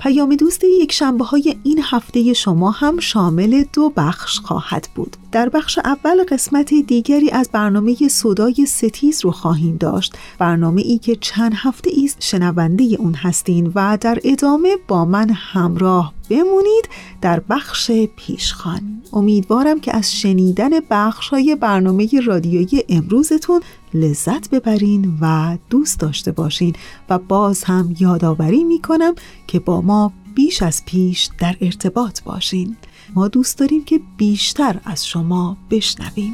پیام دوست یک شنبه های این هفته شما هم شامل دو بخش خواهد بود. در بخش اول قسمت دیگری از برنامه صدای ستیز رو خواهیم داشت. برنامه ای که چند هفته ایست شنونده اون هستین و در ادامه با من همراه بمونید در بخش پیشخان. امیدوارم که از شنیدن بخش های برنامه رادیویی امروزتون لذت ببرین و دوست داشته باشین. و باز هم یادآوری می‌کنم که با ما بیش از پیش در ارتباط باشین. ما دوست داریم که بیشتر از شما بشنویم.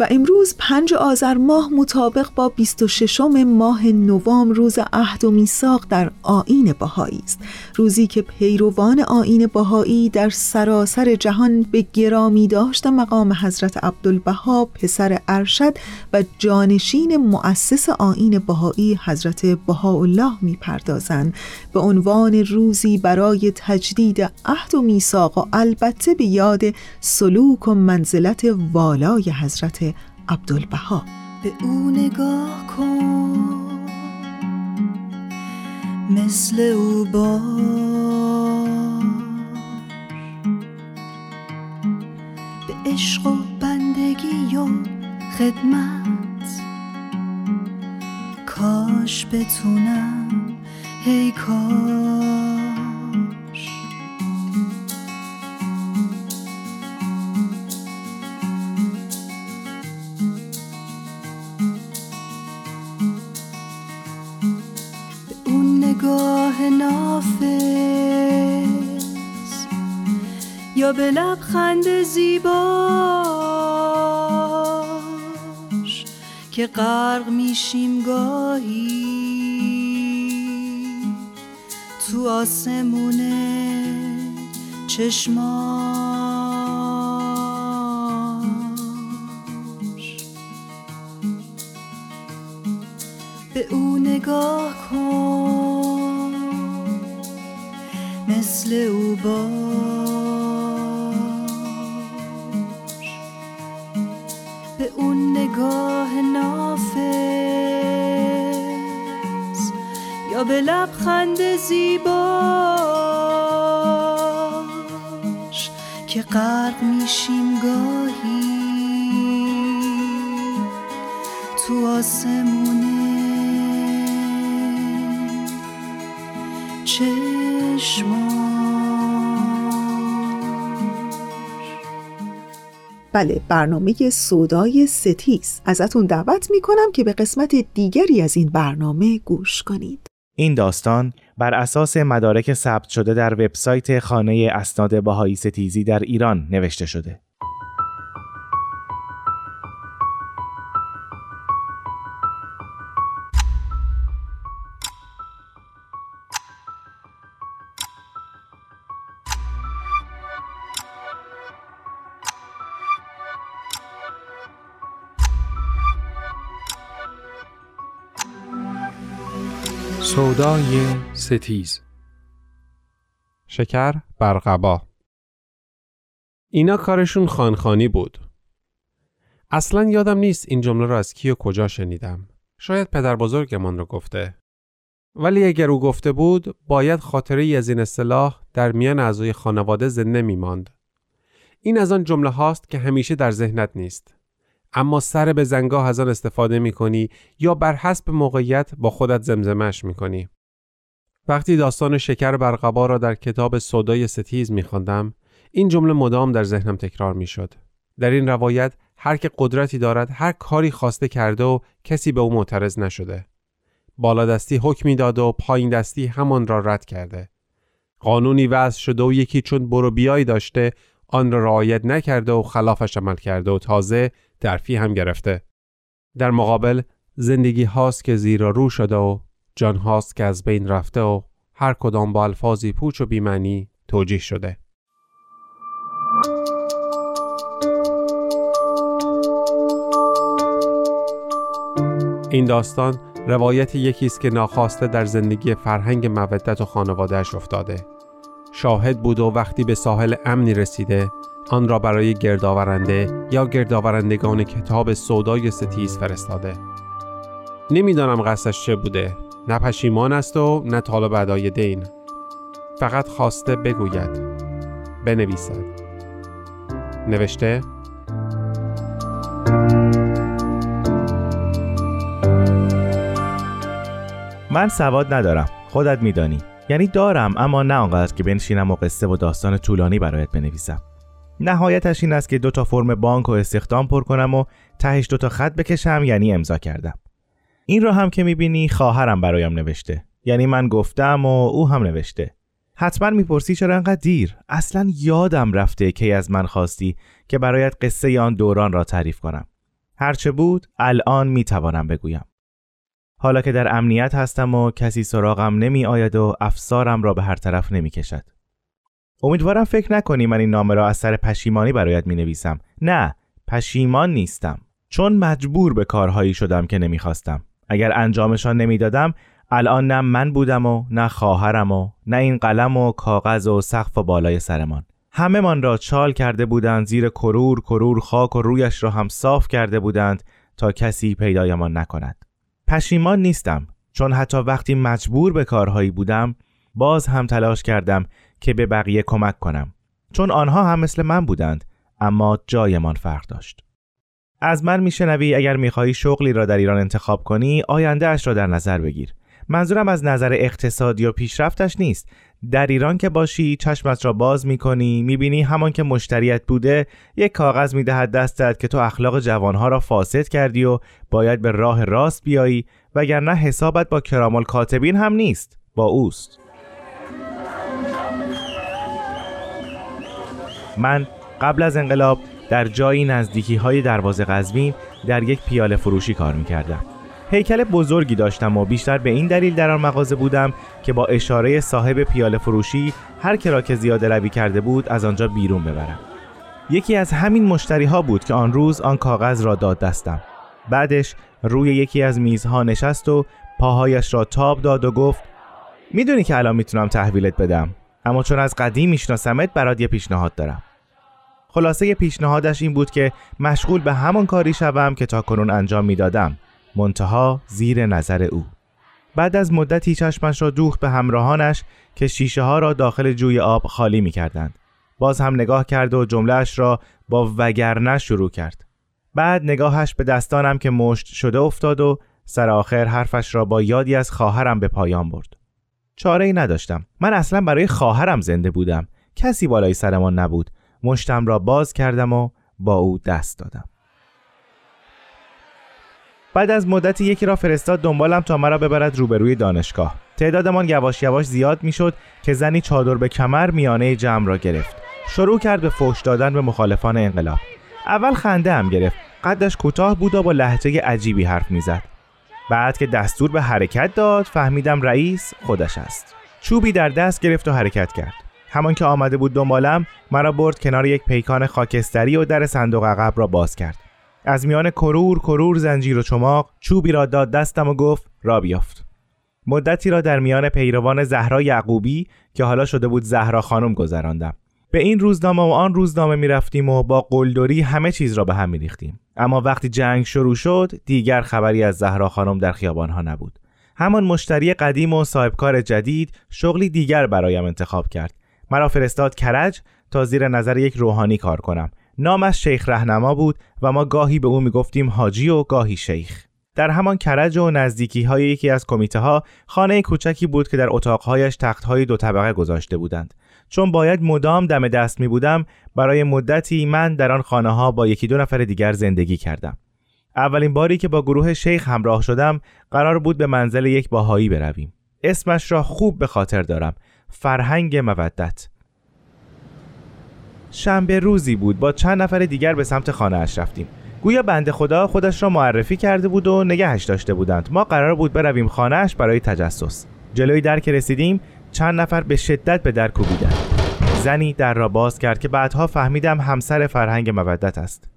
و امروز پنج آذر ماه مطابق با 26 ماه نوام روز عهد و میثاق در آین بهایی است. روزی که پیروان آین بهایی در سراسر جهان به گرامی داشت مقام حضرت عبدالبها پسر ارشد و جانشین مؤسس آین بهایی حضرت بهاءالله می‌پردازند. به عنوان روزی برای تجدید عهد و میثاق و البته به یاد سلوک و منزلت والای حضرت عبدالبها. به او نگاه کن. مثل او با به عشق و بندگی و خدمت. کاش بتونم. هی کاش. یا به لبخند زیباش که غرق میشیم گاهی تو آسمونه چشماش. به او نگاه کن مثل او باش. بله برنامه سودای ستیز. ازتون دعوت می‌کنم که به قسمت دیگری از این برنامه گوش کنید. این داستان بر اساس مدارک ثبت شده در وبسایت خانه اسناد بهایی ستیزی در ایران نوشته شده. سودای ستیز شکر برقبا اینا کارشون خانخانی بود. اصلا یادم نیست این جمله را از کی و کجا شنیدم. شاید پدر بزرگمان رو گفته. ولی اگر او گفته بود باید خاطره ای از این اصطلاح در میان اعضای خانواده زنده می ماند. این از آن جمله هاست که همیشه در ذهنت نیست. اما سر به زنگاه از آن استفاده می کنی یا بر حسب موقعیت با خودت زمزمش می کنی. وقتی داستان شکر برقبا را در کتاب صدای ستیز می خواندم، این جمله مدام در ذهنم تکرار می شد. در این روایت هر که قدرتی دارد هر کاری خواسته کرده و کسی به او معترض نشده. بالادستی حکمی داده و پایین دستی همان را رد کرده. قانونی وضع شده و یکی چون برو بیایی داشته آن را رعایت نکرده و خلافش عمل کرده و تازه درفی هم گرفته. در مقابل زندگی هاست که زیرا رو شده و جان هاست که از بین رفته و هر کدام با الفاظی پوچ و بیمعنی توجیه شده. این داستان روایت یکی است که ناخواسته در زندگی فرهنگ مودت و خانوادهش افتاده. شاهد بود و وقتی به ساحل امنی رسیده آن را برای گردآورنده یا گردآورندگان کتاب سودای ستیز فرستاده. نمی‌دانم قصدش چه بوده. نه پشیمان است و نه طالب ادای دین. فقط خواسته بگوید. بنویسد. نوشته من سواد ندارم خودت میدانی یعنی دارم اما نه آنقدر که بنشینم و قصه و داستان طولانی برایت بنویسم. نهایتش این است که دو تا فرم بانک و استخدام پر کنم و تهش دو تا خط بکشم یعنی امضا کردم. این را هم که می‌بینی خواهرم برایم نوشته. یعنی من گفتم و او هم نوشته. حتما می‌پرسی چرا انقدر دیر؟ اصلا یادم رفته کی از من خواستی که برایت قصه آن دوران را تعریف کنم. هرچه بود الان می‌توانم بگویم. حالا که در امنیت هستم و کسی سراغم نمی آید و افسارم را به هر طرف نمی کشد. امیدوارم فکر نکنی من این نامه را از سر پشیمانی برایت می نویسم. نه، پشیمان نیستم. چون مجبور به کارهایی شدم که نمی‌خواستم. اگر انجامشان نمی‌دادم الان نه من بودم و نه خواهرم و نه این قلم و کاغذ و سقف و بالای سرمان. همه من را چال کرده بودند زیر کرور کرور خاک و رویش را هم صاف کرده بودند تا کسی پیدایمان نکند. پشیمان نیستم چون حتی وقتی مجبور به کارهایی بودم باز هم تلاش کردم که به بقیه کمک کنم. چون آنها هم مثل من بودند اما جایمان فرق داشت. از من میشنوی اگر می‌خواهی شغلی را در ایران انتخاب کنی آینده اش را در نظر بگیر. منظورم از نظر اقتصادی و پیشرفتش نیست. در ایران که باشی چشمت را باز می‌کنی می‌بینی همان که مشتریت بوده یک کاغذ می‌دهد دستت که تو اخلاق جوانها را فاسد کردی و باید به راه راست بیایی وگرنه حسابت با کرامال کاتبین هم نیست. با اوست. من قبل از انقلاب در جایی نزدیکی های دروازه قزوین در یک پیاله فروشی کار می‌کردم. هیکل بزرگی داشتم و بیشتر به این دلیل در آن مغازه بودم که با اشاره صاحب پیاله فروشی هر کرا که زیاده روی کرده بود از آنجا بیرون ببرم. یکی از همین مشتری ها بود که آن روز آن کاغذ را داد دستم. بعدش روی یکی از میزها نشست و پاهایش را تاب داد و گفت می‌دونی که الان می‌تونم تحویلت بدم اما چون از قدیم میشناسمت برات یه پیشنهاد دارم. خلاصه پیشنهادش این بود که مشغول به همان کاری شوم که تا کنون انجام می‌دادم. منتها زیر نظر او بعد از مدتی چشمش را دوخت به همراهانش که شیشه ها را داخل جوی آب خالی می کردند. باز هم نگاه کرد و جملهش را با وگرنه شروع کرد. بعد نگاهش به دستانم که مشت شده افتاد و سر آخر حرفش را با یادی از خواهرم به پایان برد. چاره ای نداشتم. من اصلا برای خواهرم زنده بودم. کسی بالای سرمان نبود. مشتم را باز کردم و با او دست دادم. بعد از مدتی یکی را فرستاد دنبالم تا مرا ببرد روبروی دانشگاه. تعدادمان یواش یواش زیاد می‌شد که زنی چادر به کمر میانه جمع را گرفت. شروع کرد به فوش دادن به مخالفان انقلاب. اول خنده هم گرفت. قدش کوتاه بود و با لحجه عجیبی حرف می‌زد. بعد که دستور به حرکت داد فهمیدم رئیس خودش است. چوبی در دست گرفت و حرکت کرد. همان که آمده بود دنبالم مرا برد کنار یک پیکان خاکستری و در صندوق عقب را باز کرد. از میان کرور کرور زنجیر و چماق چوبی را داد دستم و گفت را بیافت. مدتی را در میان پیروان زهرا یعقوبی که حالا شده بود زهرا خانم گذراندم. به این روزنامه و آن روزنامه می رفتیم و با قلدری همه چیز را به هم می ریختیم. اما وقتی جنگ شروع شد دیگر خبری از زهرا خانم در خیابانها نبود. همان مشتری قدیم و صاحبکار جدید شغلی دیگر برایم انتخاب کرد. مرا فرستاد کرج تا زیر نظر یک روحانی کار کنم. نامش شیخ رهنما بود و ما گاهی به او می‌گفتیم حاجی و گاهی شیخ. در همان کرج و نزدیکی های یکی از کمیته ها خانه کوچکی بود که در اتاقهایش تخت های دو طبقه گذاشته بودند. چون باید مدام دم دست می بودم برای مدتی من در آن خانه ها با یکی دو نفر دیگر زندگی کردم. اولین باری که با گروه شیخ همراه شدم قرار بود به منزل یک باهایی برویم. اسمش را خوب به خاطر دارم فرهنگ مودت. شنبه روزی بود. با چند نفر دیگر به سمت خانه اش رفتیم. گویا بنده خدا خودش را معرفی کرده بود و نگهش داشته بودند. ما قرار بود برویم خانهاش برای تجسس. جلوی در که رسیدیم چند نفر به شدت به در کوبیدند. زنی در را باز کرد که بعدها فهمیدم همسر فرهنگ مودت است.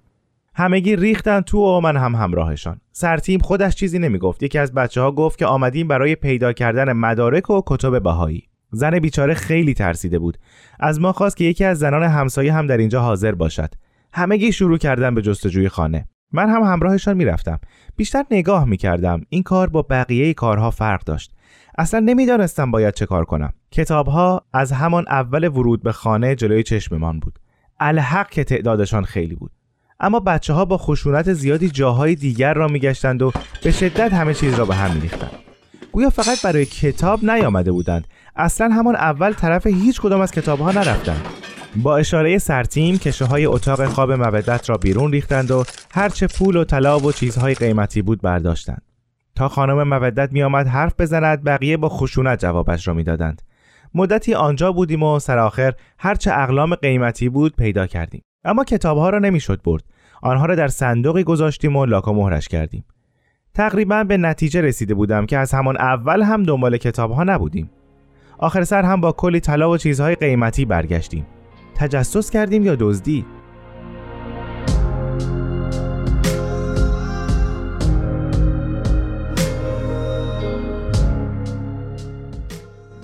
همگی ریختن تو و من هم همراهشان. سرتیم خودش چیزی نمی‌گفت. یکی از بچه ها گفت که آمدیم برای پیدا کردن مدارک و کتب بهایی. زن بیچاره خیلی ترسیده بود. از ما خواست که یکی از زنان همسایه هم در اینجا حاضر باشد. همگی شروع کردن به جستجوی خانه. من هم همراهشان می‌رفتم. بیشتر نگاه می‌کردم. این کار با بقیه کارها فرق داشت. اصلا نمی‌دانستم باید چه کار کنم. کتابها از همان اول ورود به خانه جلوی چشممان بود. الحق که تعدادشان خیلی بود. اما بچه ها با خشونت زیادی جاهای دیگر را میگشتند و به شدت همه چیز را به هم میریختند. گویا فقط برای کتاب نیامده بودند. اصلا همان اول طرف هیچ کدام از کتاب ها نرفتند با اشاره سرتیم کشه های اتاق خواب مودت را بیرون ریختند و هرچه پول و طلا و چیزهای قیمتی بود برداشتند. تا خانم مودت می آمد حرف بزند بقیه با خشونت جوابش را می‌دادند. مدتی آنجا بودیم و سرآخر هرچه اقلام قیمتی بود پیدا کردیم. اما کتابها را نمی‌شد برد. آنها را در صندوقی گذاشتیم و لاک مهرش کردیم. تقریبا به نتیجه رسیده بودم که از همان اول هم دنبال کتابها نبودیم. آخر سر هم با کلی طلا و چیزهای قیمتی برگشتیم. تجسس کردیم یا دزدی؟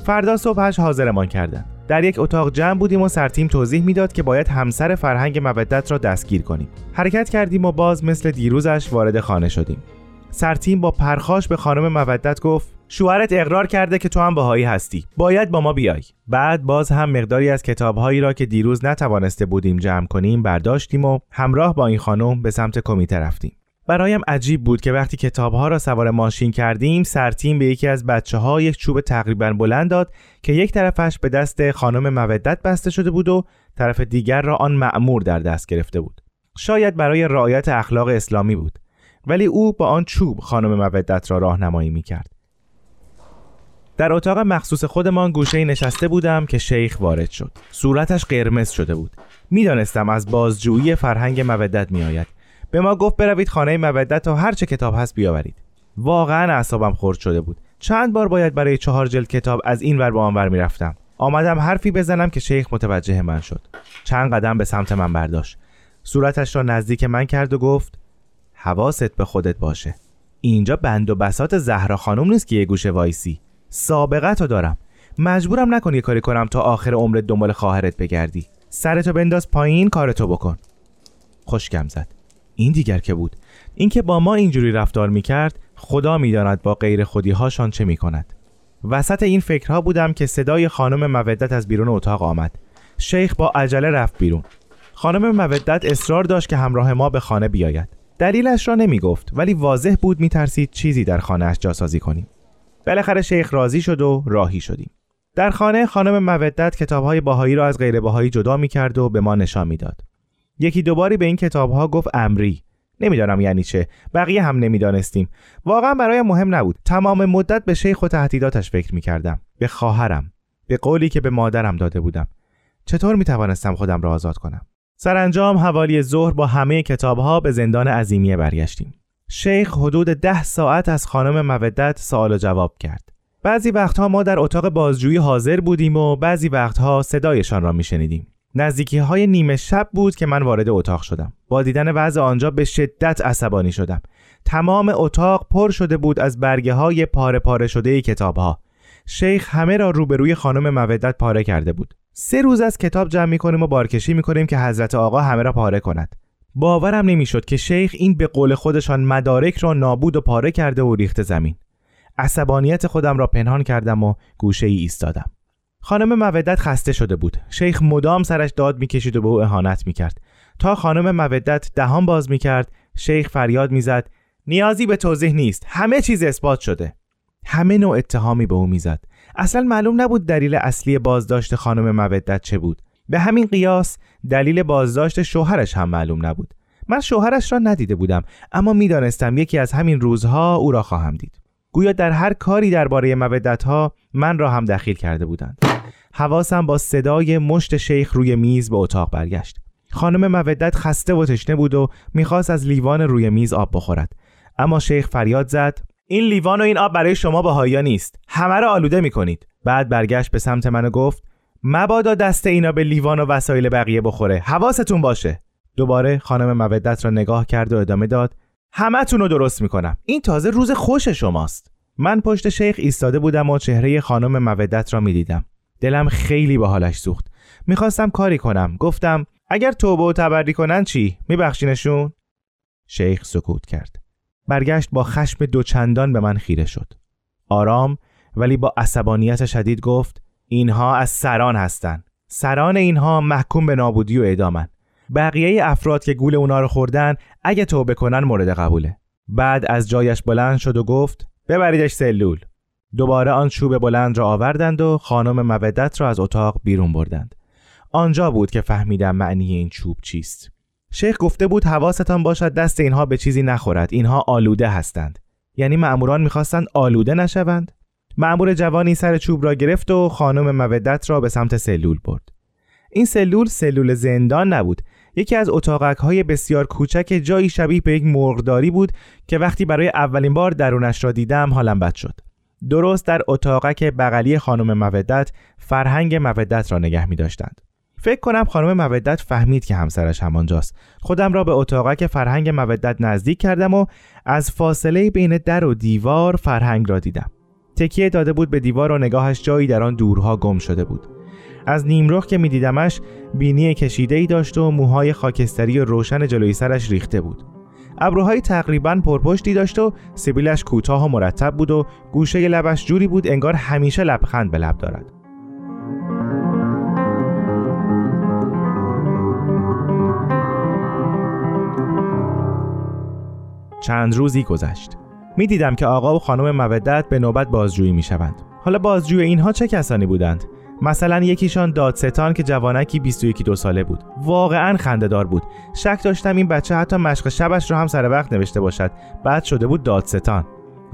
فردا صبحش حاضرمان کردند در یک اتاق جمع بودیم و سرتیم توضیح می‌داد که باید همسر فرهنگ مودت را دستگیر کنیم. حرکت کردیم و باز مثل دیروزش وارد خانه شدیم. سرتیم با پرخاش به خانم مودت گفت شوهرت اقرار کرده که تو هم بهایی هستی. باید با ما بیای. بعد باز هم مقداری از کتابهایی را که دیروز نتوانسته بودیم جمع کنیم برداشتیم و همراه با این خانم به سمت کمیته رفتیم. برایم عجیب بود که وقتی کتابها را سوار ماشین کردیم سرتیم به یکی از بچه ها یک چوب تقریبا بلند داد که یک طرفش به دست خانم مودت بسته شده بود و طرف دیگر را آن معمور در دست گرفته بود. شاید برای رعایت اخلاق اسلامی بود. ولی او با آن چوب خانم مودت را راهنمایی می کرد. در اتاق مخصوص خودمان گوشه نشسته بودم که شیخ وارد شد. صورتش قرمز شده بود. می‌دانستم از بازجویی فرهنگ مودت میآید. به ما گفت بروید خانه مودت تا هر چه کتاب هست بیاورید. واقعا اعصابم خرد شده بود. چند بار باید برای چهار جلد کتاب از این ور به آن ور می‌رفتم. آمدم حرفی بزنم که شیخ متوجه من شد. چند قدم به سمت من برداشت. صورتش را نزدیک من کرد و گفت حواست به خودت باشه. اینجا بند و بسات زهرا خانم نیست که یه گوشه وایسی. سابقت رو دارم. مجبورم نکن یه کاری کنم تا آخر عمرت دنبال خواهرت بگردی. سرتو بنداز پایین کارتو بکن. خوشگم زد. این دیگر که بود؟ اینکه با ما اینجوری رفتار می‌کرد خدا می‌داند با غیر خودی هاشان چه می‌کند. وسط این فکرها بودم که صدای خانم مودت از بیرون اتاق آمد. شیخ با عجله رفت بیرون. خانم مودت اصرار داشت که همراه ما به خانه بیاید. دلیلش را نمی گفت ولی واضح بود می ترسید چیزی در خانهش جاسازی کنیم. بالاخره شیخ راضی شد و راهی شدیم. در خانه خانم مودت کتابهای باهایی را از غیر باهایی جدا می کرد و به ما نشان می‌داد. یکی دوباری به این کتابها گفت امری. نمی‌دانم یعنی چه بقیه هم نمی‌دانستیم واقعا برایم مهم نبود تمام مدت به شیخ و تهدیداتش فکر می کردم به خواهرم به قولی که به مادرم داده بودم چطور می توانستم خودم را آزاد کنم سرانجام حوالی ظهر با همه کتابها به زندان عظیمیه برگشتیم. شیخ حدود ده ساعت از خانم مودت سوال و جواب کرد. بعضی وقتها ما در اتاق بازجویی حاضر بودیم و بعضی وقتها صدایشان را میشنیدیم. نزدیکی های نیمه شب بود که من وارد اتاق شدم با دیدن وضع آنجا به شدت عصبانی شدم تمام اتاق پر شده بود از برگه های پاره پاره شده کتاب ها شیخ همه را روبروی خانم مودت پاره کرده بود سه روز از کتاب جمع می‌کنیم و بارکشی می‌کنیم که حضرت آقا همه را پاره کند. باورم نمی‌شد که شیخ این به قول خودشان مدارک را نابود و پاره کرده و ریخت زمین. عصبانیت خودم را پنهان کردم و گوشه ای ایستادم. خانم مودت خسته شده بود. شیخ مدام سرش داد می‌کشید و به او اهانت می‌کرد. تا خانم مودت دهان باز می‌کرد شیخ فریاد می‌زد نیازی به توضیح نیست. همه چیز اثبات شده. همه نوع اتهامی به او می‌زد. اصلا معلوم نبود دلیل اصلی بازداشت خانم مودت چه بود. به همین قیاس دلیل بازداشت شوهرش هم معلوم نبود. من شوهرش را ندیده بودم اما می‌دانستم یکی از همین روزها او را خواهم دید. گویا در هر کاری درباره مودت ها من را هم دخیل کرده بودند. حواسم با صدای مشت شیخ روی میز به اتاق برگشت. خانم مودت خسته و تشنه بود و می‌خواست از لیوان روی میز آب بخورد. اما شیخ فریاد زد این لیوان و این آب برای شما بهایا نیست. همه را آلوده می‌کنید. بعد برگشت به سمت من و گفت مبادا دست اینا به لیوان و وسایل بقیه بخوره. حواستون باشه. دوباره خانم مودت را نگاه کرد و ادامه داد همتون رو درست می‌کنم. این تازه روز خوش شماست. من پشت شیخ ایستاده بودم و چهره خانم مودت را می‌دیدم. دلم خیلی به حالش سوخت. می‌خواستم کاری کنم. گفتم اگر توبه و تبری کنن چی؟ میبخشینشون؟ شیخ سکوت کرد. برگشت با خشم دوچندان به من خیره شد. آرام ولی با عصبانیت شدید گفت اینها از سران هستند سران اینها محکوم به نابودی و اعدامن بقیه افراد که گول اونا رو خوردن اگه توبه کنن مورد قبوله. بعد از جایش بلند شد و گفت ببریدش سلول. دوباره آن چوب بلند را آوردند و خانم مودت را از اتاق بیرون بردند. آنجا بود که فهمیدم معنی این چوب چیست. شیخ گفته بود حواستان باشد دست اینها به چیزی نخورد. اینها آلوده هستند. یعنی مأموران می‌خواستند آلوده نشوند. مأمور جوانی سر چوب را گرفت و خانم مودت را به سمت سلول برد. این سلول سلول زندان نبود. یکی از اتاقک های بسیار کوچک جایی شبیه به یک مرغداری بود که وقتی برای اولین بار درونش را دیدم حالم بد شد. درست در اتاقک بغلی خانم مودت فرهنگ مودت را نگه می داشتند فکر کنم خانم مودت فهمید که همسرش همانجاست. خودم را به اتاقک فرهنگ مودت نزدیک کردم و از فاصله بین در و دیوار فرهنگ را دیدم. تکیه داده بود به دیوار و نگاهش جایی در آن دورها گم شده بود. از نیمرخ که میدیدمش بینی کشیده ای داشت و موهای خاکستری و روشن جلوی سرش ریخته بود. ابروهای تقریبا پرپشتی داشت و سبیلش کوتاه و مرتب بود و گوشه لبش جوری بود انگار همیشه لبخند به لب دارد. چند روزی گذشت. می‌دیدم که آقا و خانم مودت به نوبت بازجویی می‌شوند. حالا بازجوی اینها چه کسانی بودند؟ مثلا یکیشان دادستان که جوانکی 21 دو ساله بود. واقعا خندهدار بود. شک داشتم این بچه حتی مشق شبش را هم سر وقت نوشته باشد. بعد شده بود دادستان.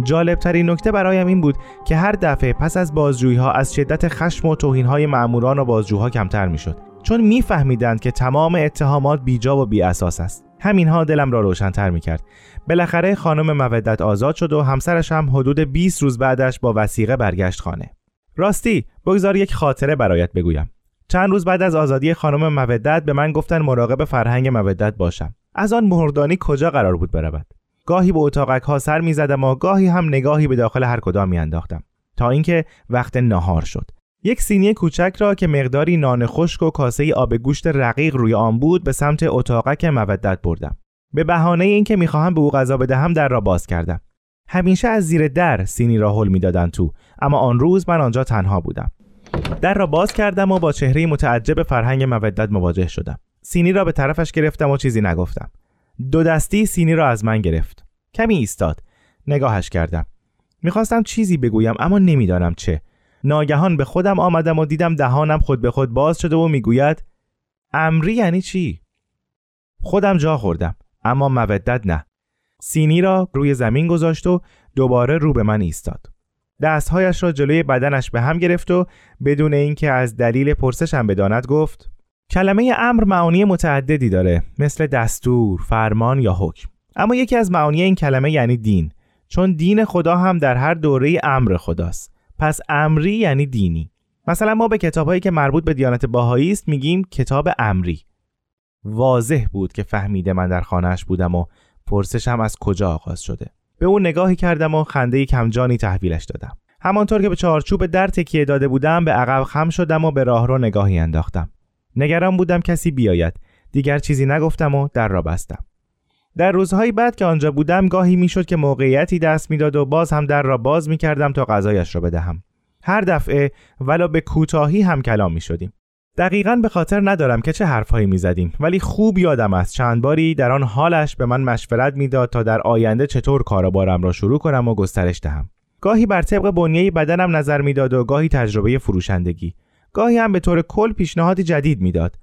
جالبترین نکته برایم این بود که هر دفعه پس از بازجویی ها از شدت خشم و توهین های ماموران و بازجوها کمتر می‌شد. چون میفهمیدند که تمام اتهامات بیجا و بی اساس است. همینها دلم را روشنتر می‌کرد. بالاخره خانم مودت آزاد شد و همسرش هم حدود 20 روز بعدش با وسیقه برگشت خانه. راستی بگذار یک خاطره برایت بگویم. چند روز بعد از آزادی خانم مودت به من گفتن مراقب فرهنگ مودت باشم. از آن مهردانی کجا قرار بود برود؟ گاهی به اتاقک ها سر می‌زدم و گاهی هم نگاهی به داخل هر کدام میانداختم تا اینکه وقت نهار شد. یک سینی کوچک را که مقداری نان خشک و کاسه آب گوشت رقیق روی آن بود به سمت اتاقک مودت بردم. به بهانه اینکه می‌خواهم به او غذا بدهم در را باز کردم. همیشه از زیر در سینی را حل می‌دادند تو اما آن روز من آنجا تنها بودم. در را باز کردم و با چهره متعجب فرهنگ مودت مواجه شدم. سینی را به طرفش گرفتم و چیزی نگفتم. دو دستی سینی را از من گرفت. کمی ایستاد. نگاهش کردم. می‌خواستم چیزی بگویم اما نمی‌دانم چه. ناگهان به خودم آمدم و دیدم دهانم خود به خود باز شده و می‌گوید امری یعنی چی؟ خودم جا خوردم اما مودت نه. سینی را روی زمین گذاشت و دوباره رو به من ایستاد. دستهایش را جلوی بدنش به هم گرفت و بدون اینکه از دلیل پرسشم بداند گفت کلمه امر معانی متعددی داره مثل دستور، فرمان یا حکم. اما یکی از معانی این کلمه یعنی دین چون دین خدا هم در هر دوره امر خداست. پس امری یعنی دینی. مثلا ما به کتابهایی که مربوط به دیانت باهایی است میگیم کتاب امری. واضح بود که فهمیده من در خانهش بودم و پرسشم از کجا آغاز شده. به اون نگاهی کردم و خنده کمجانی تحویلش دادم. همانطور که به چارچوب در تکیه داده بودم به عقب خم شدم و به راهرو نگاهی انداختم. نگران بودم کسی بیاید. دیگر چیزی نگفتم و در را بستم. در روزهای بعد که آنجا بودم گاهی می‌شد که موقعیتی دست می‌داد و باز هم در را باز می‌کردم تا غذایش را بدهم هر دفعه ولو به کوتاهی هم کلام می شدیم. دقیقا به خاطر ندارم که چه حرفهایی می زدیم ولی خوب یادم است چند باری در آن حالش به من مشورت می‌داد تا در آینده چطور کاربارم را شروع کنم و گسترش دهم. گاهی بر طبق بنیه بدنم نظر می‌داد و گاهی تجربه فروشندگی. گاهی هم به طور کل پیشنهادی جدید می‌داد.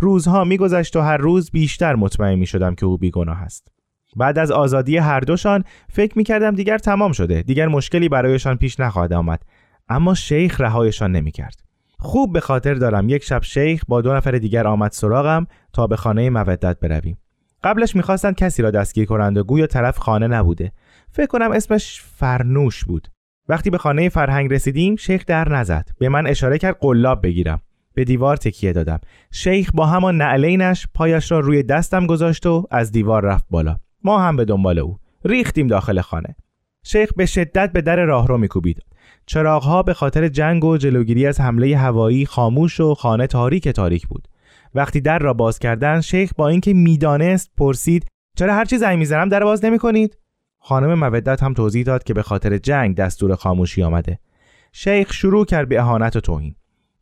روزها میگذشت و هر روز بیشتر مطمئن می شدم که او بیگناه است. بعد از آزادی هر دوشان فکر می کردم دیگر تمام شده دیگر مشکلی برایشان پیش نخواهد آمد اما شیخ رهایشان نمی‌کرد. خوب به خاطر دارم یک شب شیخ با دو نفر دیگر آمد سراغم تا به خانه مودت برویم. قبلش می‌خواستند کسی را دستگیر کنند و گویا طرف خانه نبوده. فکر کنم اسمش فرنوش بود. وقتی به خانه فرهنگ رسیدیم شیخ در نزد. به من اشاره کرد قلاب بگیرم. به دیوار تکیه دادم. شیخ با همان نعلینش پایش را روی دستم گذاشت و از دیوار رفت بالا. ما هم به دنبال او. ریختیم داخل خانه. شیخ به شدت به در راهرو میکوبید. چراغها به خاطر جنگ و جلوگیری از حمله هوایی خاموش و خانه تاریک تاریک بود. وقتی در را باز کردن شیخ با اینکه می‌دانست پرسید چرا هر چی زنگ می‌زنم در باز نمی کنید؟ خانم مودت هم توضیح داد که به خاطر جنگ دستور خاموشی آمده. شیخ شروع کرد به اهانت و توهین.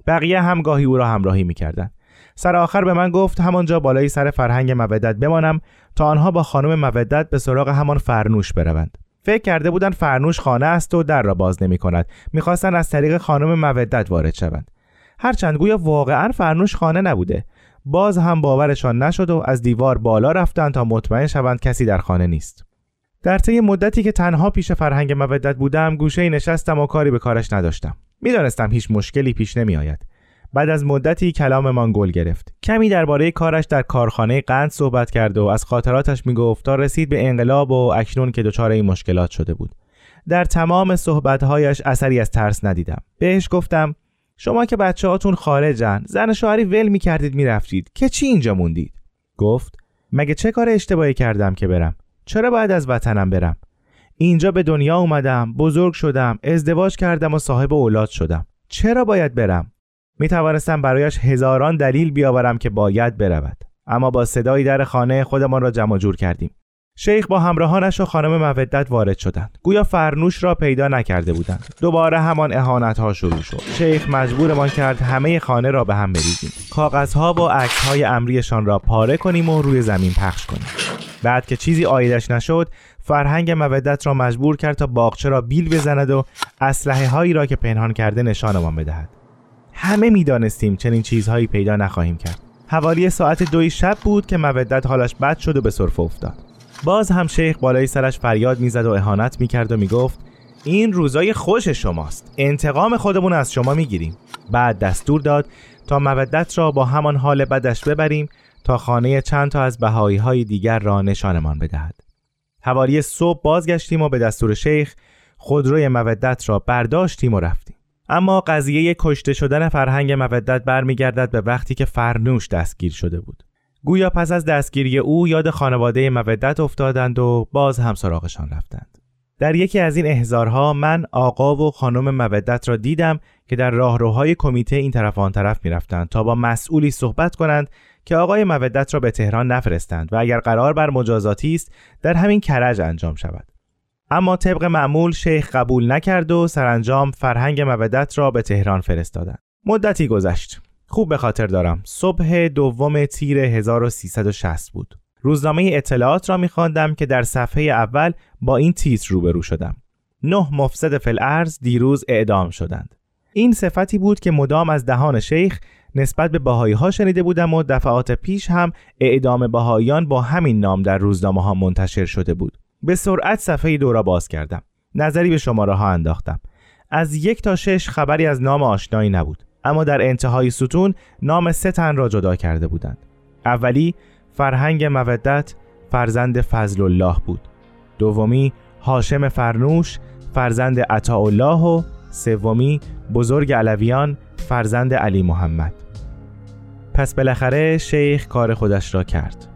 بقیه هم گاهی او را همراهی می‌کردند. سر آخر به من گفت همانجا بالای سر فرهنگ مودت بمانم تا آنها با خانم مودت به سراغ همان فرنوش بروند. فکر کرده بودن فرنوش خانه است و در را باز نمی کند می‌خواستند از طریق خانم مودت وارد شوند. هرچند گویا واقعا فرنوش خانه نبوده. باز هم باورشان نشد و از دیوار بالا رفتند تا مطمئن شوند کسی در خانه نیست. در طی مدتی که تنها پیش فرهنگ مودت بودم گوشه نشستم و کاری به کارش نداشتم. می‌دانستم هیچ مشکلی پیش نمیآید. بعد از مدتی کلاممان گل گرفت. کمی درباره کارش در کارخانه قند صحبت کرد و از خاطراتش می‌گفت تا رسید به انقلاب و اکنون که دچار این مشکلات شده بود. در تمام صحبتهایش اثری از ترس ندیدم. بهش گفتم شما که بچه هاتون خارجن زن شوهری ول می‌کردید می‌رفتید. که چی اینجا موندید؟ گفت مگه چه کار اشتباهی کردم که برم؟ چرا باید از وطنم برم؟ اینجا به دنیا اومدم بزرگ شدم ازدواج کردم و صاحب اولاد شدم. چرا باید برم؟ می توانستم برایش هزاران دلیل بیاورم که باید برود. اما با صدایی در خانه خودمان را جمع جور کردیم. شیخ با همراهانش و خانم مودت وارد شدند. گویا فرنوش را پیدا نکرده بودند. دوباره همان اهانت ها شروع شد. شیخ مجبورمان کرد همه خانه را به هم بریزیم. کاغذها و عکس های امریشان را پاره کنیم و روی زمین پخش کنیم. بعد که چیزی آیدش نشد فرهنگ مودت را مجبور کرد تا باغچه را بیل بزند و اسلحه هایی را که پنهان کرده نشانمان بدهد. همه می‌دانستیم چنین چیزهایی پیدا نخواهیم کرد. حوالی ساعت دوی شب بود که مودت حالش بد شد و به صرف افتاد. باز هم شیخ بالای سرش فریاد می‌زد و اهانت می‌کرد و می‌گفت این روزای خوش شماست. انتقام خودمون از شما می‌گیریم بعد دستور داد تا مودت را با همان حال بدش ببریم تا خانه چند تا از بهایی های دیگر را نشانمان بدهد. حوالی صبح بازگشتیم و به دستور شیخ خودروی مودت را برداشتیم و رفتیم. اما قضیه کشته شدن فرهنگ مودت برمیگردد به وقتی که فرنوش دستگیر شده بود. گویا پس از دستگیری او یاد خانواده مودت افتادند و باز هم سراغشان رفتند. در یکی از این احزارها من آقا و خانم مودت را دیدم که در راهروهای کمیته این طرف آن طرف می‌رفتند تا با مسئولی صحبت کنند که آقای مودت را به تهران نفرستند و اگر قرار بر مجازاتی است در همین کرج انجام شود اما طبق معمول شیخ قبول نکرد و سرانجام فرهنگ مودت را به تهران فرستادند. مدتی گذشت. خوب به خاطر دارم. صبح دوم تیر 1360 بود. روزنامه اطلاعات را میخواندم که در صفحه اول با این تیتر روبرو شدم. نه مفسد فلعرز دیروز اعدام شدند. این صفتی بود که مدام از دهان شیخ نسبت به باهایی ها شنیده بودم و دفعات پیش هم اعدام باهایان با همین نام در روزنامه ها منتشر شده بود. به سرعت صفحه دو را باز کردم. نظری به شماره ها انداختم. از یک تا شش خبری از نام آشنایی نبود. اما در انتهای ستون نام سه تن را جدا کرده بودند. اولی فرهنگ مودت فرزند فضل الله بود. دومی هاشم فرنوش فرزند الله و سومی بزرگ علویان فرزند علی محمد. پس بالاخره شیخ کار خودش را کرد.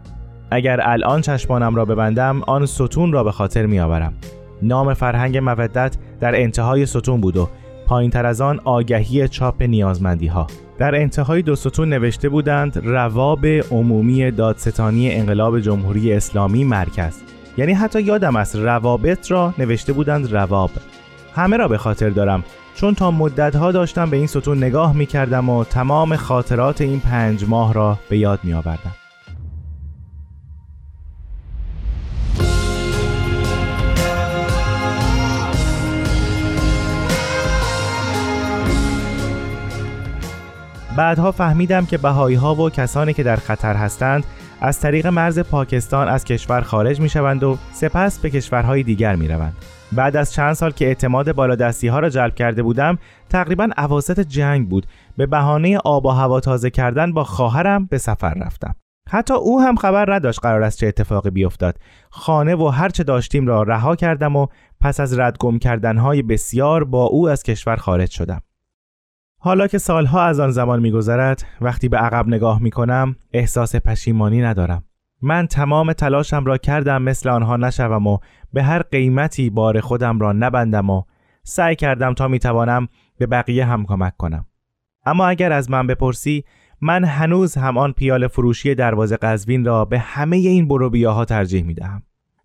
اگر الان چشمانم را ببندم آن ستون را به خاطر می آورم نام فرهنگ مودت در انتهای ستون بود و پایین تر از آن آگهی چاپ نیازمندی ها در انتهای دو ستون نوشته بودند رواب عمومی دادستانی انقلاب جمهوری اسلامی مرکز. یعنی حتی یادم است روابط را نوشته بودند رواب. همه را به خاطر دارم. چون تا مدتها داشتم به این ستون نگاه می کردم و تمام خاطرات این پنج ماه را به یاد می آوردم. بعدها فهمیدم که بهایی ها و کسانی که در خطر هستند از طریق مرز پاکستان از کشور خارج می شوند و سپس به کشورهای دیگر می روند. بعد از چند سال که اعتماد بالادستی ها را جلب کرده بودم تقریبا عواسط جنگ بود. به بهانه آب و هوا تازه کردن با خواهرم به سفر رفتم. حتی او هم خبر نداشت قرار است چه اتفاقی بیفتاد. خانه و هر چه داشتیم را رها کردم و پس از ردگم کردنهای بسیار با او از کشور خارج شدم. حالا که سالها از آن زمان میگذرد وقتی به عقب نگاه می کنم احساس پشیمانی ندارم. من تمام تلاشم را کردم مثل آنها نشوم و به هر قیمتی بار خودم را نبندم و سعی کردم تا می‌توانم به بقیه هم کمک کنم اما اگر از من بپرسی من هنوز هم آن پیال فروشی دروازه قزوین را به همه این بروبیاها ترجیح می دهم.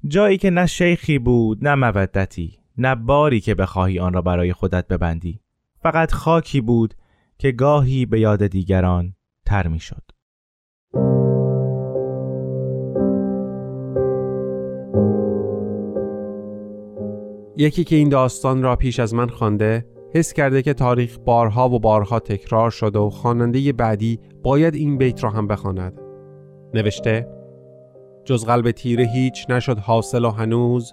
جایی که نه شیخی بود نه مودتی نه باری که بخواهی آن را برای خودت ببندی فقط خاکی بود که گاهی به یاد دیگران تر می شد. یکی که این داستان را پیش از من خوانده حس کرده که تاریخ بارها و بارها تکرار شده و خواننده بعدی باید این بیت را هم بخواند. نوشته جز قلب تیره هیچ نشد حاصل و هنوز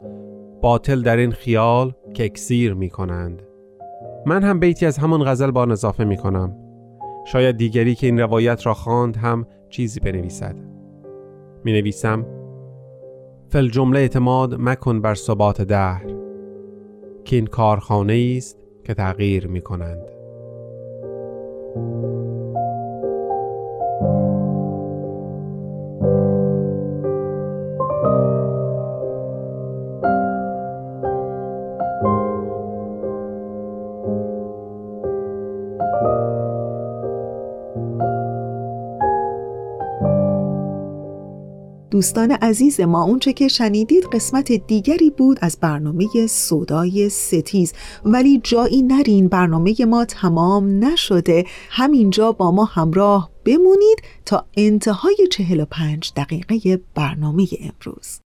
باطل در این خیال که اکسیر می کنند. من هم بیتی از همون غزل با اضافه می کنم. شاید دیگری که این روایت را خواند هم چیزی بنویسد. می نویسم فل جمله اعتماد مکن بر ثبات دهر که این کارخانه است که تغییر می کنند. دوستان عزیز ما اونچه که شنیدید قسمت دیگری بود از برنامه صدای ستیز. ولی جایی نرین برنامه ما تمام نشده. همینجا با ما همراه بمونید تا انتهای 45 دقیقه برنامه امروز.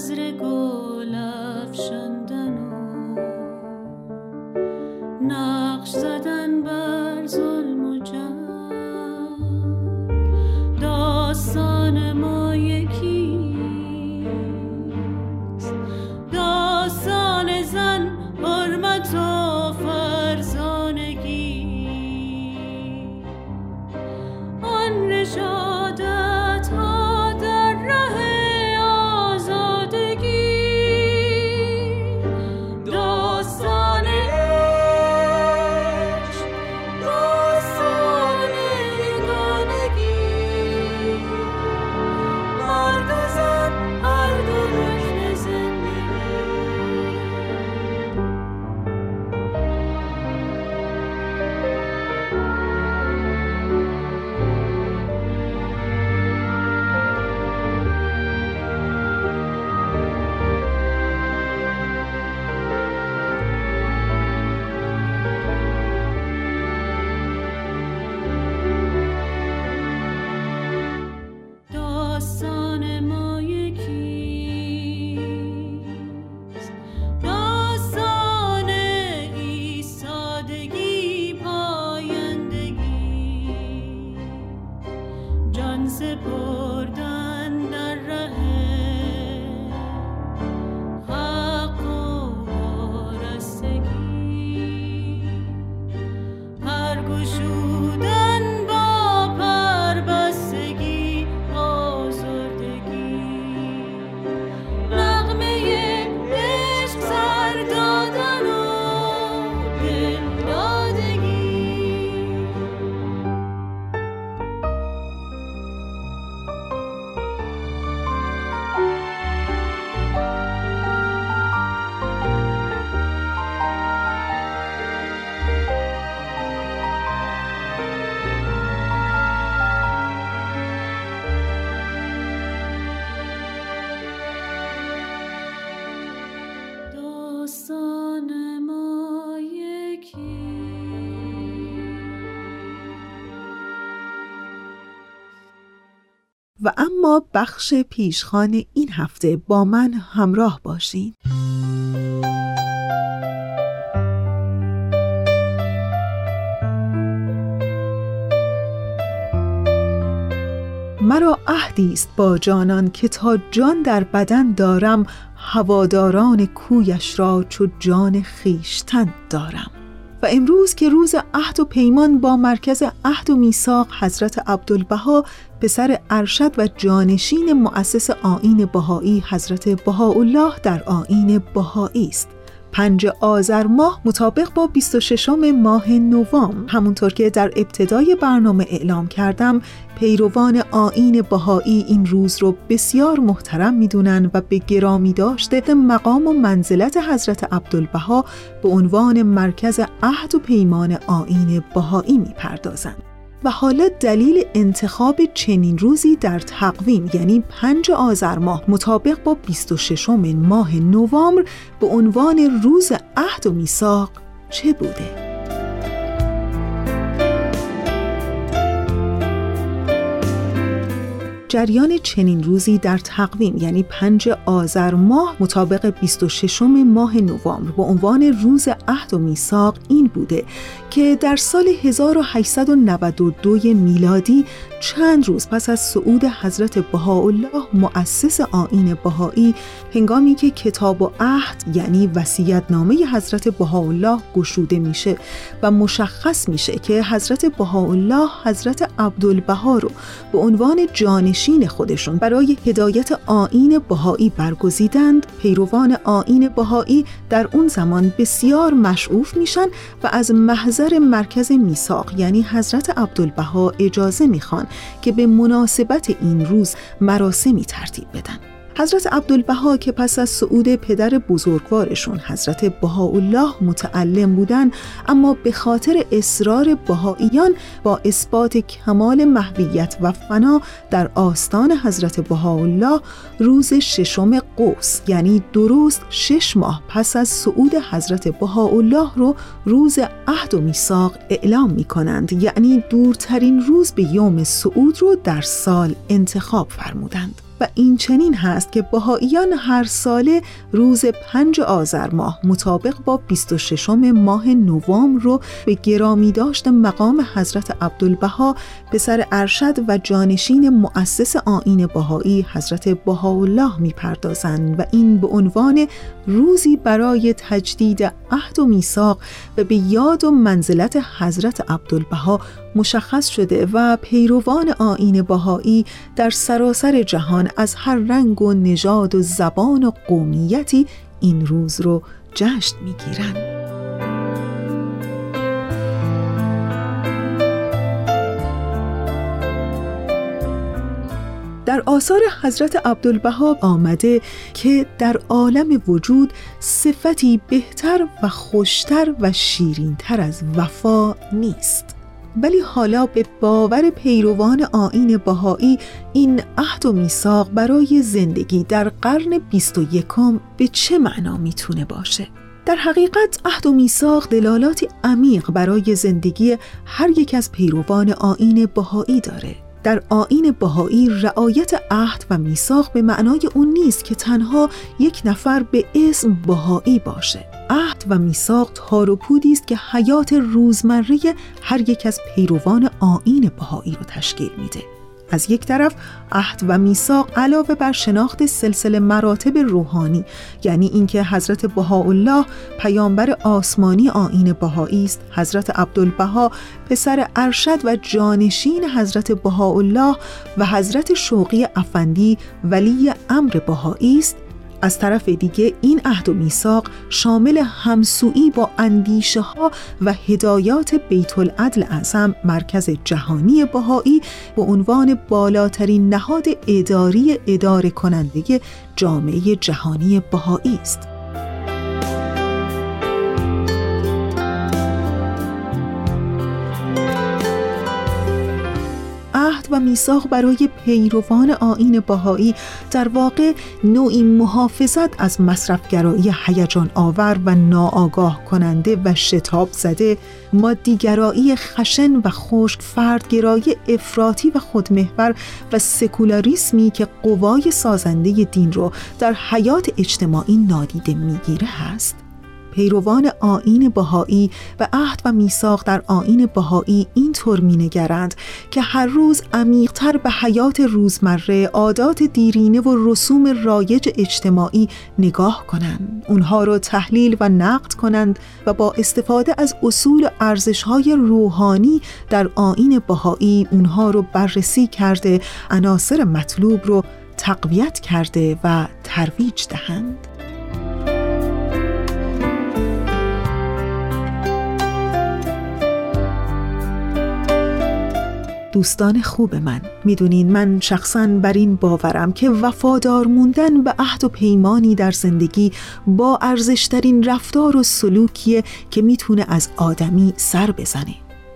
ازرق و لفشن se porta بخش پیشخان این هفته با من همراه باشین. مرا عهدی است با جانان که تا جان در بدن دارم هواداران کویش را چو جان خیشتن دارم. و امروز که روز عهد و پیمان با مرکز عهد و میثاق حضرت عبدالبها پسر ارشد و جانشین مؤسس آین بهایی حضرت بهاءالله در آین بهایی است. پنج آذر ماه مطابق با 26 ماه نوام همونطور که در ابتدای برنامه اعلام کردم پیروان آین بهایی این روز رو بسیار محترم می‌دونن و به گرامی داشته مقام و منزلت حضرت عبدالبها به عنوان مرکز عهد و پیمان آین بهایی می‌پردازند. و حالا دلیل انتخاب چنین روزی در تقویم یعنی پنج آذر ماه مطابق با 26 ماه نوامبر به عنوان روز عهد و میثاق چه بوده؟ جریان چنین روزی در تقویم یعنی پنج آذر ماه مطابق 26 ماه نوامبر به عنوان روز عهد و میثاق این بوده که در سال 1892 میلادی چند روز پس از صعود حضرت بهاءالله مؤسس آین بهایی هنگامی که کتاب و عهد یعنی نامه حضرت بهاءالله گشوده میشه و مشخص میشه که حضرت بهاءالله حضرت عبدالبها رو به عنوان جانشین خودشون برای هدایت آین بهایی برگزیدند. پیروان آین بهایی در اون زمان بسیار مشعوف میشن و از محضر مرکز میثاق یعنی حضرت عبدالبها اجازه می‌خوان که به مناسبت این روز مراسمی ترتیب بدن. حضرت عبدالبها که پس از صعود پدر بزرگوارشون حضرت بهاءالله متعلم بودن اما به خاطر اصرار بهاییان با اثبات کمال محویت و فنا در آستان حضرت بهاءالله روز ششم قوس یعنی درست شش ماه پس از صعود حضرت بهاءالله رو روز عهد و میثاق اعلام می کنند یعنی دورترین روز به یوم صعود رو در سال انتخاب فرمودند. و این چنین هست که بهاییان هر ساله روز پنج آذر ماه مطابق با 26 ماه نوامبر رو به گرامی داشت مقام حضرت عبدالبها پسر ارشد و جانشین مؤسس آین بهایی حضرت بهاءالله می‌پردازند و این به عنوان روزی برای تجدید عهد و میثاق و به یاد و منزلت حضرت عبدالبها مشخص شده و پیروان آین بهایی در سراسر جهان از هر رنگ و نژاد و زبان و قومیتی این روز رو جشن می‌گیرند. در آثار حضرت عبدالبها آمده که در عالم وجود صفتی بهتر و خوشتر و شیرینتر از وفا نیست ولی حالا به باور پیروان آین بهایی این عهد و میثاق برای زندگی در قرن 21 به چه معنا می‌تونه باشه؟ در حقیقت عهد و میثاق دلالاتی عمیق برای زندگی هر یک از پیروان آین بهایی داره در آین بهایی رعایت عهد و میثاق به معنای اون نیست که تنها یک نفر به اسم بهایی باشه. عهد و میثاق تار و پودی است که حیات روزمره هر یک از پیروان آین بهایی رو تشکیل میده. از یک طرف عهد و میثاق علاوه بر شناخت سلسله مراتب روحانی یعنی اینکه حضرت بهاءالله پیامبر آسمانی آین بهایی است. حضرت عبدالبها پسر ارشد و جانشین حضرت بهاءالله و حضرت شوقی افندی ولی امر بهایی است. از طرف دیگه این عهد و میثاق شامل همسویی با اندیشه ها و هدایات بیت العدل اعظم مرکز جهانی بهایی به عنوان بالاترین نهاد اداری اداره کننده جامعه جهانی بهایی است. و میثاق برای پیروان آین بهایی در واقع نوعی محافظت از مصرفگرایی هیجان آور و ناآگاه کننده و شتاب زده مادیگرایی خشن و خشک فردگرایی افراطی و خودمحور و سکولاریسمی که قوای سازنده دین رو در حیات اجتماعی نادیده می‌گیره هست پیروان آین بهایی و عهد و میثاق در آین بهایی اینطور مینگرند که هر روز عمیقتر به حیات روزمره عادات دیرینه و رسوم رایج اجتماعی نگاه کنند. اونها رو تحلیل و نقد کنند و با استفاده از اصول و های روحانی در آین بهایی اونها رو بررسی کرده عناصر مطلوب رو تقویت کرده و ترویج دهند. دوستان خوب من. می‌دونین من شخصا بر این باورم که وفادار موندن به عهد و پیمانی در زندگی با ارزشترین رفتار و سلوکیه که می‌تونه از آدمی سر بزنه.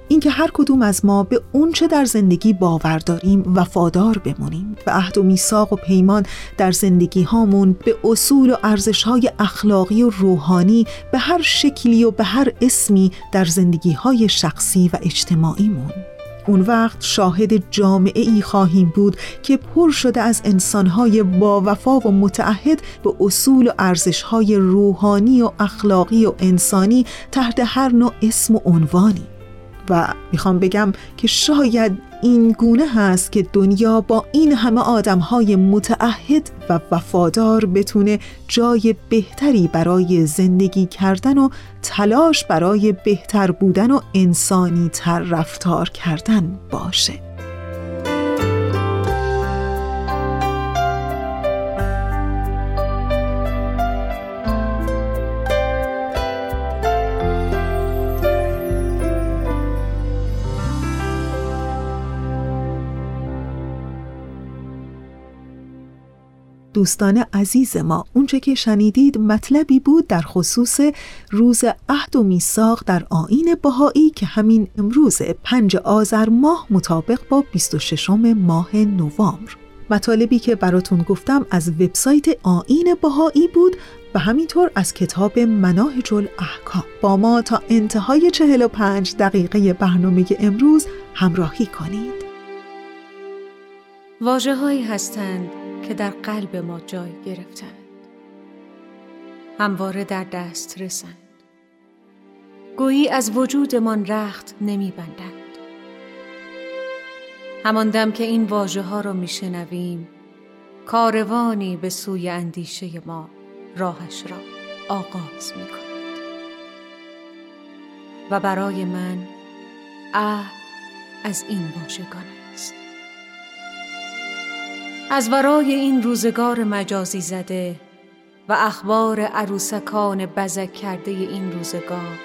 اینکه هر کدوم از ما به اونچه در زندگی باور داریم وفادار بمونیم و عهد و میثاق و پیمان در زندگی هامون به اصول و ارزش های اخلاقی و روحانی به هر شکلی و به هر اسمی در زندگی های شخصی و اجتماعیمون. اون وقت شاهد جامعه ای خواهیم بود که پر شده از انسانهای با وفا و متعهد به اصول و ارزشهای روحانی و اخلاقی و انسانی تحت هر نوع اسم و عنوانی. و می‌خوام بگم که شاید این گونه هست که دنیا با این همه آدم های متعهد و وفادار بتونه جای بهتری برای زندگی کردن و تلاش برای بهتر بودن و انسانی تر رفتار کردن باشه. دوستان عزیز ما اونچه که شنیدید مطلبی بود در خصوص روز عهد و میثاق در آین بهایی که همین امروز پنج آذر ماه مطابق با 26 ماه نوامبر. مطالبی که براتون گفتم از وبسایت آین بهایی بود و همینطور از کتاب مناهج الاحکام. با ما تا انتهای 45 دقیقه برنامه امروز همراهی کنید. واجه هایی هستند. که در قلب ما جای گرفتند. همواره در دست رسند. گویی از وجودمان رخت نمیبندند. همان دم که این واژه ها را میشنویم کاروانی به سوی اندیشه ما راهش را آغاز می کند و برای من اه از این واژگان از ورای این روزگار مجازی زده و اخبار عروسکان بزک کرده این روزگار.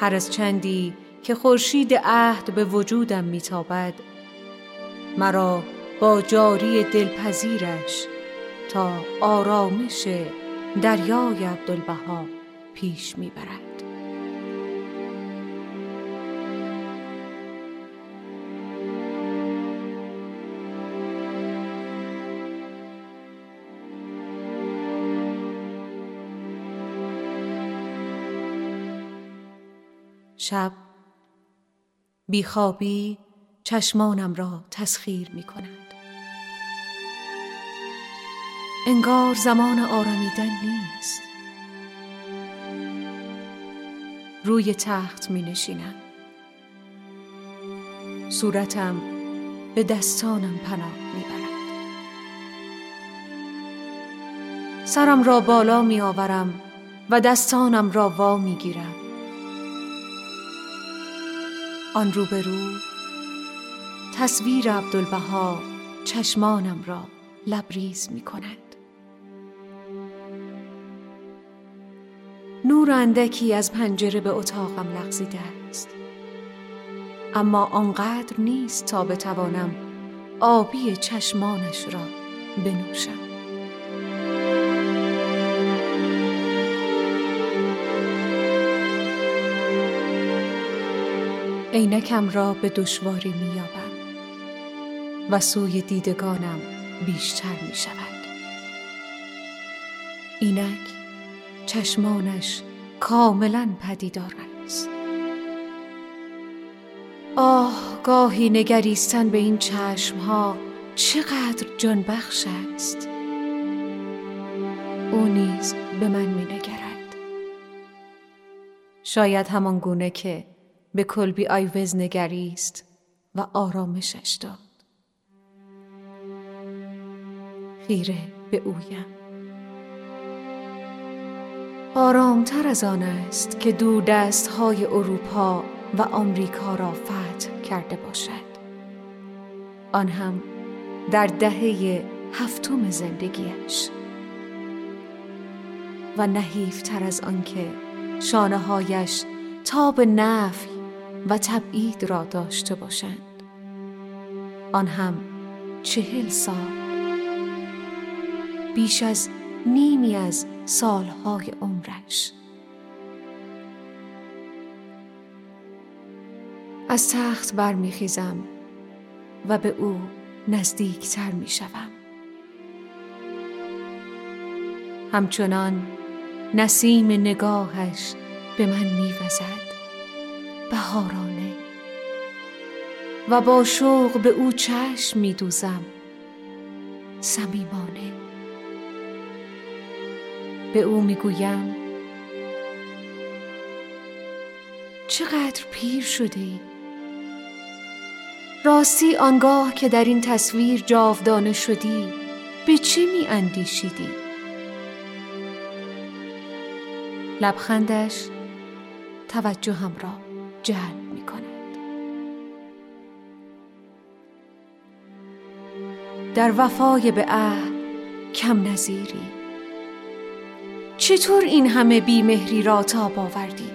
هر از چندی که خورشید عهد به وجودم میتابد مرا با جاری دلپذیرش تا آرامش دریای عبدالبها پیش می‌برد. شب. بیخوابی چشمانم را تسخیر می کند. انگار زمان آرامیدن نیست. روی تخت می نشینم. صورتم به دستانم پناه می برد. سرم را بالا می آورم و دستانم را وا می گیرم. آن روبرو. تصویر عبدالبها چشمانم را لبریز می کند. نور اندکی از پنجره به اتاقم لغزیده است. اما آنقدر نیست تا بتوانم آبی چشمانش را بنوشم. عینکم را به دشواری میابم و سوی دیدگانم بیشتر می شود اینک چشمانش کاملا پدیدار است. آه گاهی نگریستن به این چشمها چقدر جان بخش است. او نیز به من می نگرد شاید همان گونه که به کلبی آیوز نگریست و آرامشش داد. خیره به اویم. آرامتر از آن است که دور دست های اروپا و آمریکا را فتح کرده باشد. آن هم در دهه هفتم زندگیش و نحیفتر از آنکه شانه هایش تاب نفی و تبعید را داشته باشند. آن هم چهل سال. بیش از نیمی از سالهای عمرش. از تخت برمیخیزم و به او نزدیکتر می‌شوم. همچنان نسیم نگاهش به من میوزد. بهارانه و با شوق به او چشم میدوزم صمیمانه به او می‌گویم چقدر پیر شده ای؟ راستی آنگاه که در این تصویر جاودانه شدی به چه می اندیشیدی؟ لبخندش توجهم را جلب می. در وفای به عهد کم نظیری چطور این همه بیمهری را تاب آوردی؟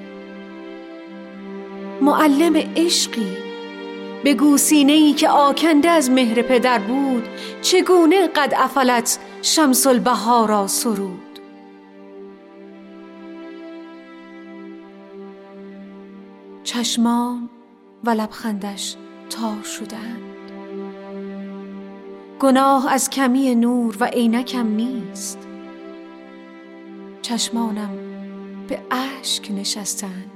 معلم عشقی به گوسینه ای که آکنده از مهر پدر بود چگونه قد افلت شمس البهارا سرود چشمان و لبخندش تار شدند گناه از کمی نور و عینکم نیست. چشمانم به اشک نشستند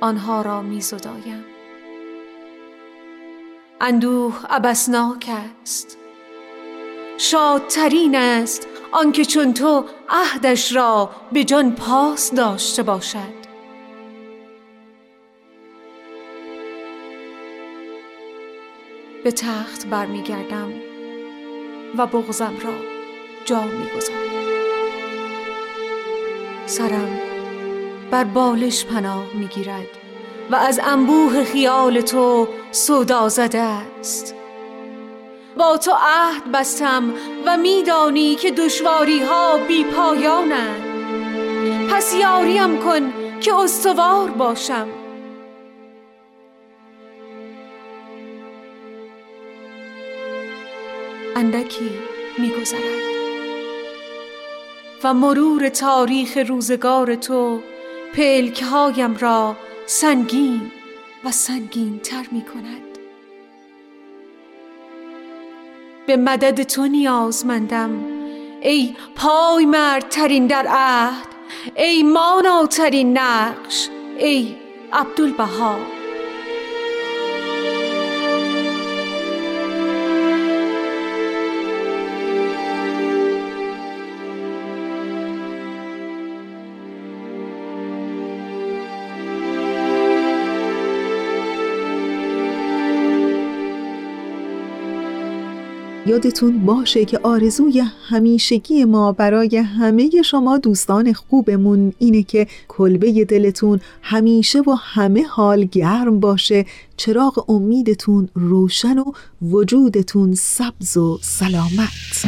آنها را می زدایم. اندوه ابسناک است. شادترین است. آنکه چون تو عهدش را به جان پاس داشته باشد. به تخت برمیگردم و بغزم را جا می‌گذارم. سرم بر بالش پناه می‌گیرد و از انبوه خیال تو صدا زده است. با تو عهد بستم و میدانی که دشواری ها بی پایانند. پس یاریم کن که استوار باشم. اندکی میگذرد و مرور تاریخ روزگار تو پلک هایم را سنگین و سنگین تر می کند به مدد تو نیازمندم. ای پای ترین در عهد ای ماناترین نقش ای عبدالبها. یادتون باشه که آرزوی همیشگی ما برای همه شما دوستان خوبمون اینه که کلبه دلتون همیشه و همه حال گرم باشه چراغ امیدتون روشن و وجودتون سبز و سلامت.